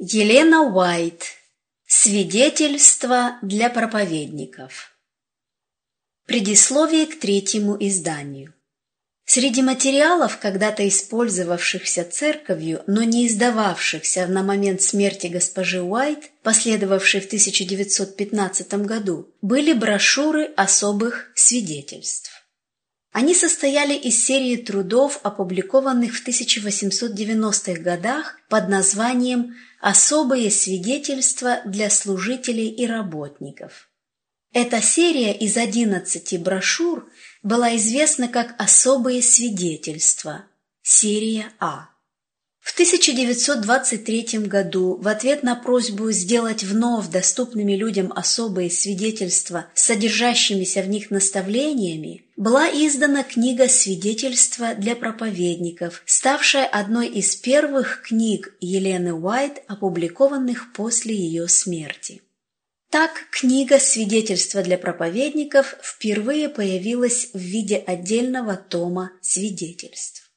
Елена Уайт. Свидетельство для проповедников. Предисловие к третьему изданию. Среди материалов, когда-то использовавшихся церковью, но не издававшихся на момент смерти госпожи Уайт, последовавшей в 1915 году, были брошюры особых свидетельств. Они состояли из серии трудов, опубликованных в 1890-х годах под названием «Особые свидетельства для служителей и работников». Эта серия из 11 брошюр была известна как «Особые свидетельства» – серия А. В 1923 году в ответ на просьбу сделать вновь доступными людям особые свидетельства с содержащимися в них наставлениями была издана книга «Свидетельства для проповедников», ставшая одной из первых книг Елены Уайт, опубликованных после ее смерти. Так, книга «Свидетельства для проповедников» впервые появилась в виде отдельного тома свидетельств.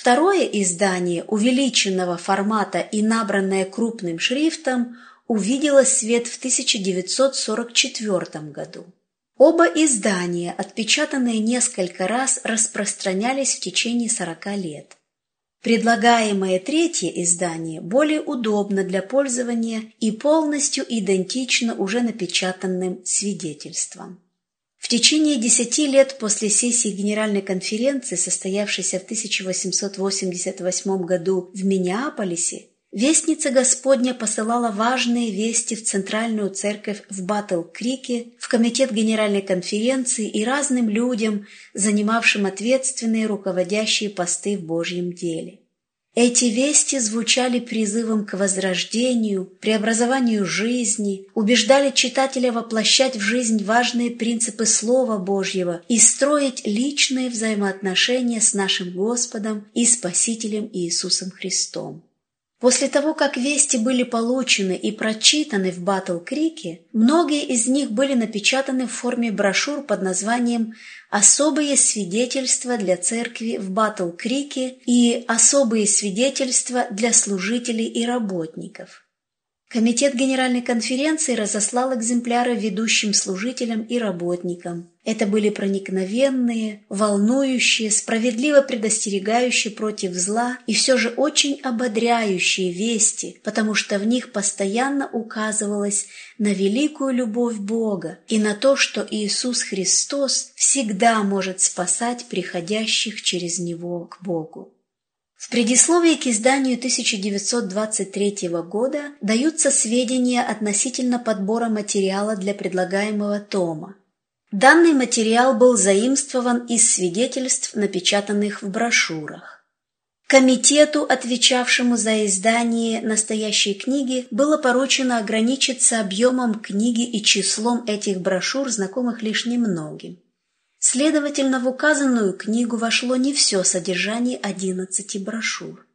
Второе издание увеличенного формата и набранное крупным шрифтом увидело свет в 1944 году. Оба издания, отпечатанные несколько раз, распространялись в течение 40 лет. Предлагаемое третье издание более удобно для пользования и полностью идентично уже напечатанным свидетельствам. В течение десяти лет после сессии Генеральной конференции, состоявшейся в 1888 году в Миннеаполисе, Вестница Господня посылала важные вести в Центральную церковь в Баттл-Крике, в Комитет Генеральной конференции и разным людям, занимавшим ответственные руководящие посты в Божьем деле. Эти вести звучали призывом к возрождению, преобразованию жизни, убеждали читателя воплощать в жизнь важные принципы Слова Божьего и строить личные взаимоотношения с нашим Господом и Спасителем Иисусом Христом. После того, как вести были получены и прочитаны в Батл-Крике, многие из них были напечатаны в форме брошюр под названием «Особые свидетельства для церкви в Батл-Крике» и «Особые свидетельства для служителей и работников». Комитет Генеральной конференции разослал экземпляры ведущим служителям и работникам. Это были проникновенные, волнующие, справедливо предостерегающие против зла и все же очень ободряющие вести, потому что в них постоянно указывалось на великую любовь Бога и на то, что Иисус Христос всегда может спасать приходящих через Него к Богу. В предисловии к изданию 1923 года даются сведения относительно подбора материала для предлагаемого тома. Данный материал был заимствован из свидетельств, напечатанных в брошюрах. Комитету, отвечавшему за издание настоящей книги, было поручено ограничиться объемом книги и числом этих брошюр, знакомых лишь немногим. Следовательно, в указанную книгу вошло не все содержание одиннадцати брошюр.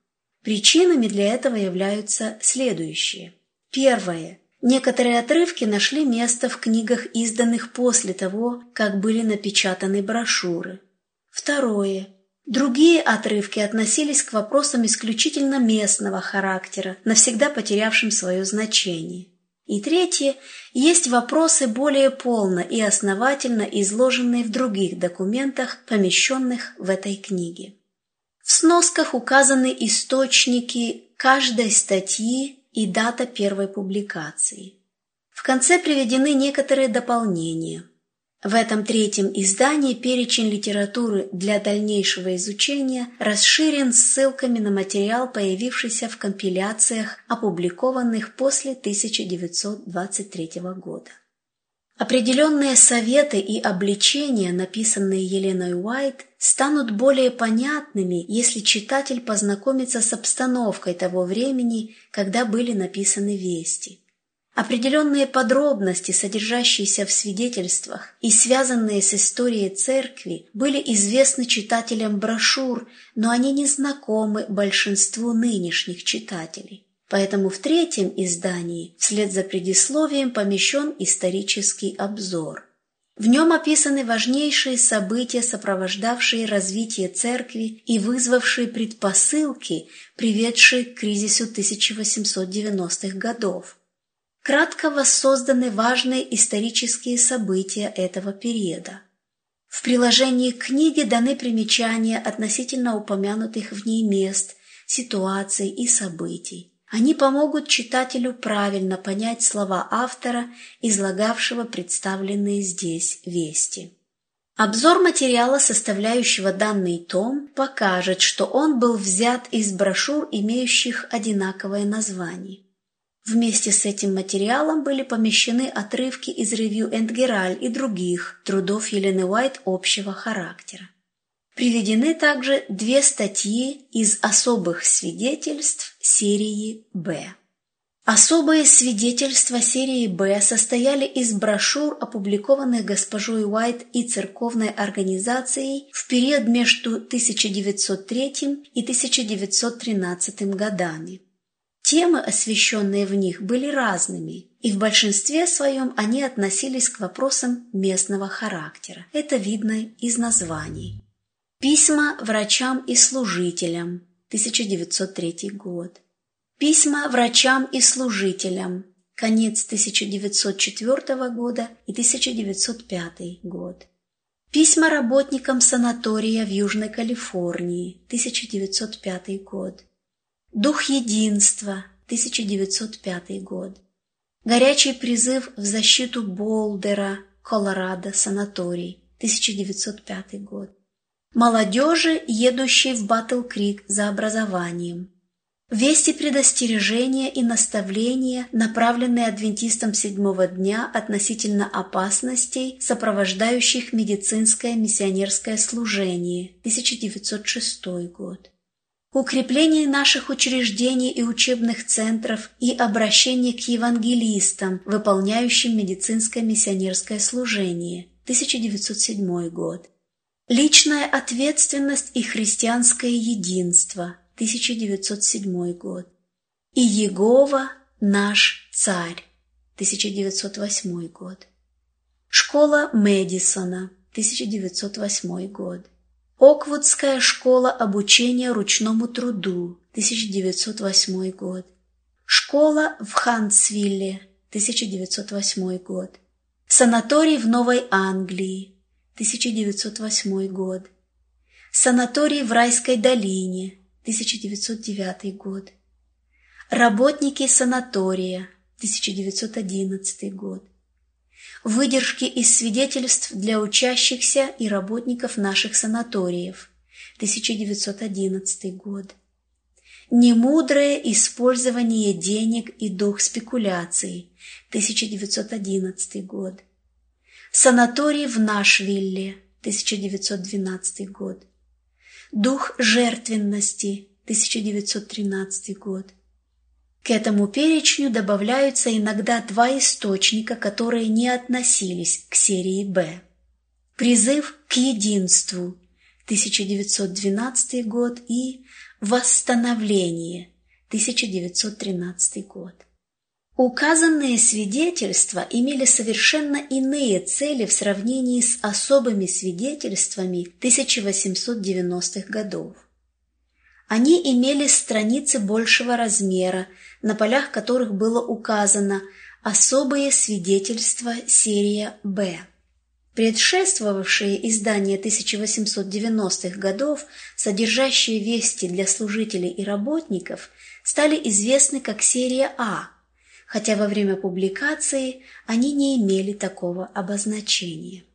Причинами для этого являются следующие. Первое. Некоторые отрывки нашли место в книгах, изданных после того, как были напечатаны брошюры. Второе. Другие отрывки относились к вопросам исключительно местного характера, навсегда потерявшим свое значение. И третье, есть вопросы более полно и основательно изложенные в других документах, помещенных в этой книге. В сносках указаны источники каждой статьи и дата первой публикации. В конце приведены некоторые дополнения – в этом третьем издании перечень литературы для дальнейшего изучения расширен ссылками на материал, появившийся в компиляциях, опубликованных после 1923 года. Определенные советы и обличения, написанные Еленой Уайт, станут более понятными, если читатель познакомится с обстановкой того времени, когда были написаны вести. Определенные подробности, содержащиеся в свидетельствах и связанные с историей церкви, были известны читателям брошюр, но они не знакомы большинству нынешних читателей. Поэтому в третьем издании вслед за предисловием помещен исторический обзор. В нем описаны важнейшие события, сопровождавшие развитие церкви и вызвавшие предпосылки, приведшие к кризису 1890-х годов. Кратко воссозданы важные исторические события этого периода. В приложении к книге даны примечания относительно упомянутых в ней мест, ситуаций и событий. Они помогут читателю правильно понять слова автора, излагавшего представленные здесь вести. Обзор материала, составляющего данный том, покажет, что он был взят из брошюр, имеющих одинаковое название. Вместе с этим материалом были помещены отрывки из ревью Энд Гераль и других трудов Елены Уайт общего характера. Приведены также две статьи из особых свидетельств серии «Б». Особые свидетельства серии «Б» состояли из брошюр, опубликованных госпожой Уайт и церковной организацией в период между 1903 и 1913 годами. Темы, освещенные в них, были разными, и в большинстве своем они относились к вопросам местного характера. Это видно из названий. Письма врачам и служителям, 1903 год. Письма врачам и служителям, конец 1904 года и 1905 год. Письма работникам санатория в Южной Калифорнии, 1905 год. Дух единства, 1905 год. Горячий призыв в защиту Болдера, Колорадо, санаторий, 1905 год молодежи, едущей в Батл-Крик за образованием. Вести предостережения и наставления, направленные адвентистам седьмого дня относительно опасностей, сопровождающих медицинское миссионерское служение, 1906 год. Укрепление наших учреждений и учебных центров и обращение к евангелистам, выполняющим медицинское миссионерское служение, 1907 год. Личная ответственность и христианское единство, 1907 год. И Егова наш царь, 1908 год. Школа Мэдисона, 1908 год. Оквудская школа обучения ручному труду, 1908 год. Школа в Хансвилле, 1908 год. Санаторий в Новой Англии, 1908 год. Санаторий в Райской долине, 1909 год. Работники санатория, 1911 год. Выдержки из свидетельств для учащихся и работников наших санаториев, 1911 год. Немудрое использование денег и дух спекуляций, 1911 год. Санаторий в Нашвилле, 1912 год. Дух жертвенности, 1913 год. К этому перечню добавляются иногда два источника, которые не относились к серии «Б». Призыв к единству, 1912 год и Восстановление, 1913 год. Указанные свидетельства имели совершенно иные цели в сравнении с особыми свидетельствами 1890-х годов. Они имели страницы большего размера, на полях которых было указано «Особые свидетельства серия Б». Предшествовавшие издания 1890-х годов, содержащие вести для служителей и работников, стали известны как серия А – хотя во время публикации они не имели такого обозначения.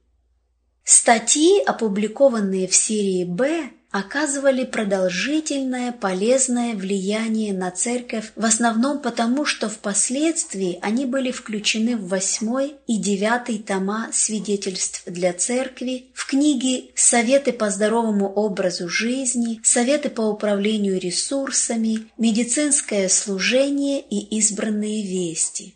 Статьи, опубликованные в серии «Б», оказывали продолжительное полезное влияние на церковь в основном потому, что впоследствии они были включены в восьмой и девятый тома свидетельств для церкви, в книги «Советы по здоровому образу жизни», «Советы по управлению ресурсами», «Медицинское служение» и «Избранные вести».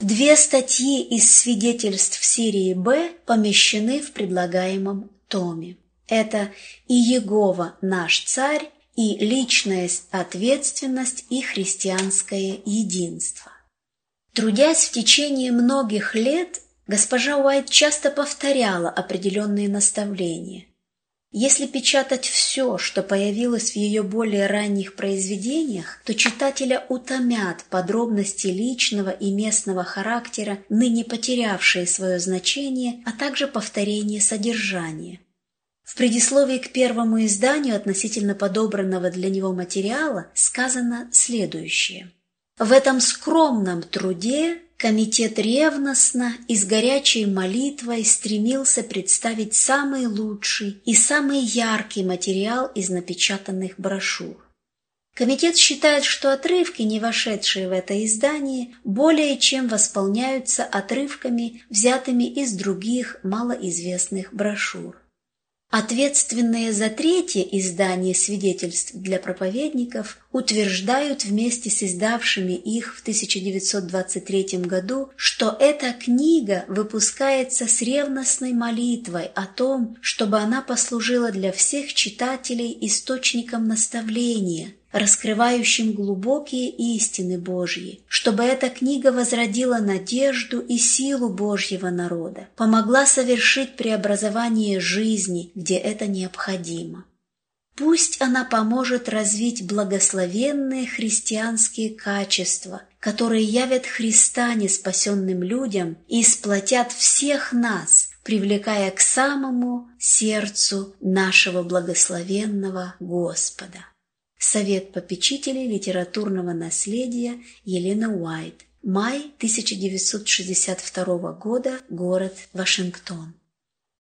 Две статьи из свидетельств серии «Б» помещены в предлагаемом томе. Это и Егова наш царь, и личная ответственность, и христианское единство. Трудясь в течение многих лет, Госпожа Уайт часто повторяла определенные наставления. Если печатать все, что появилось в ее более ранних произведениях, то читателя утомят подробности личного и местного характера, ныне потерявшие свое значение, а также повторение содержания. В предисловии к первому изданию относительно подобранного для него материала сказано следующее. В этом скромном труде комитет ревностно и с горячей молитвой стремился представить самый лучший и самый яркий материал из напечатанных брошюр. Комитет считает, что отрывки, не вошедшие в это издание, более чем восполняются отрывками, взятыми из других малоизвестных брошюр. Ответственные за третье издание свидетельств для проповедников утверждают вместе с издавшими их в 1923 году, что эта книга выпускается с ревностной молитвой о том, чтобы она послужила для всех читателей источником наставления – раскрывающим глубокие истины Божьи, чтобы эта книга возродила надежду и силу Божьего народа, помогла совершить преобразование жизни, где это необходимо. Пусть она поможет развить благословенные христианские качества, которые явят Христа неспасенным людям и сплотят всех нас, привлекая к самому сердцу нашего благословенного Господа. Совет попечителей литературного наследия Елена Уайт. Май 1962 года. Город Вашингтон.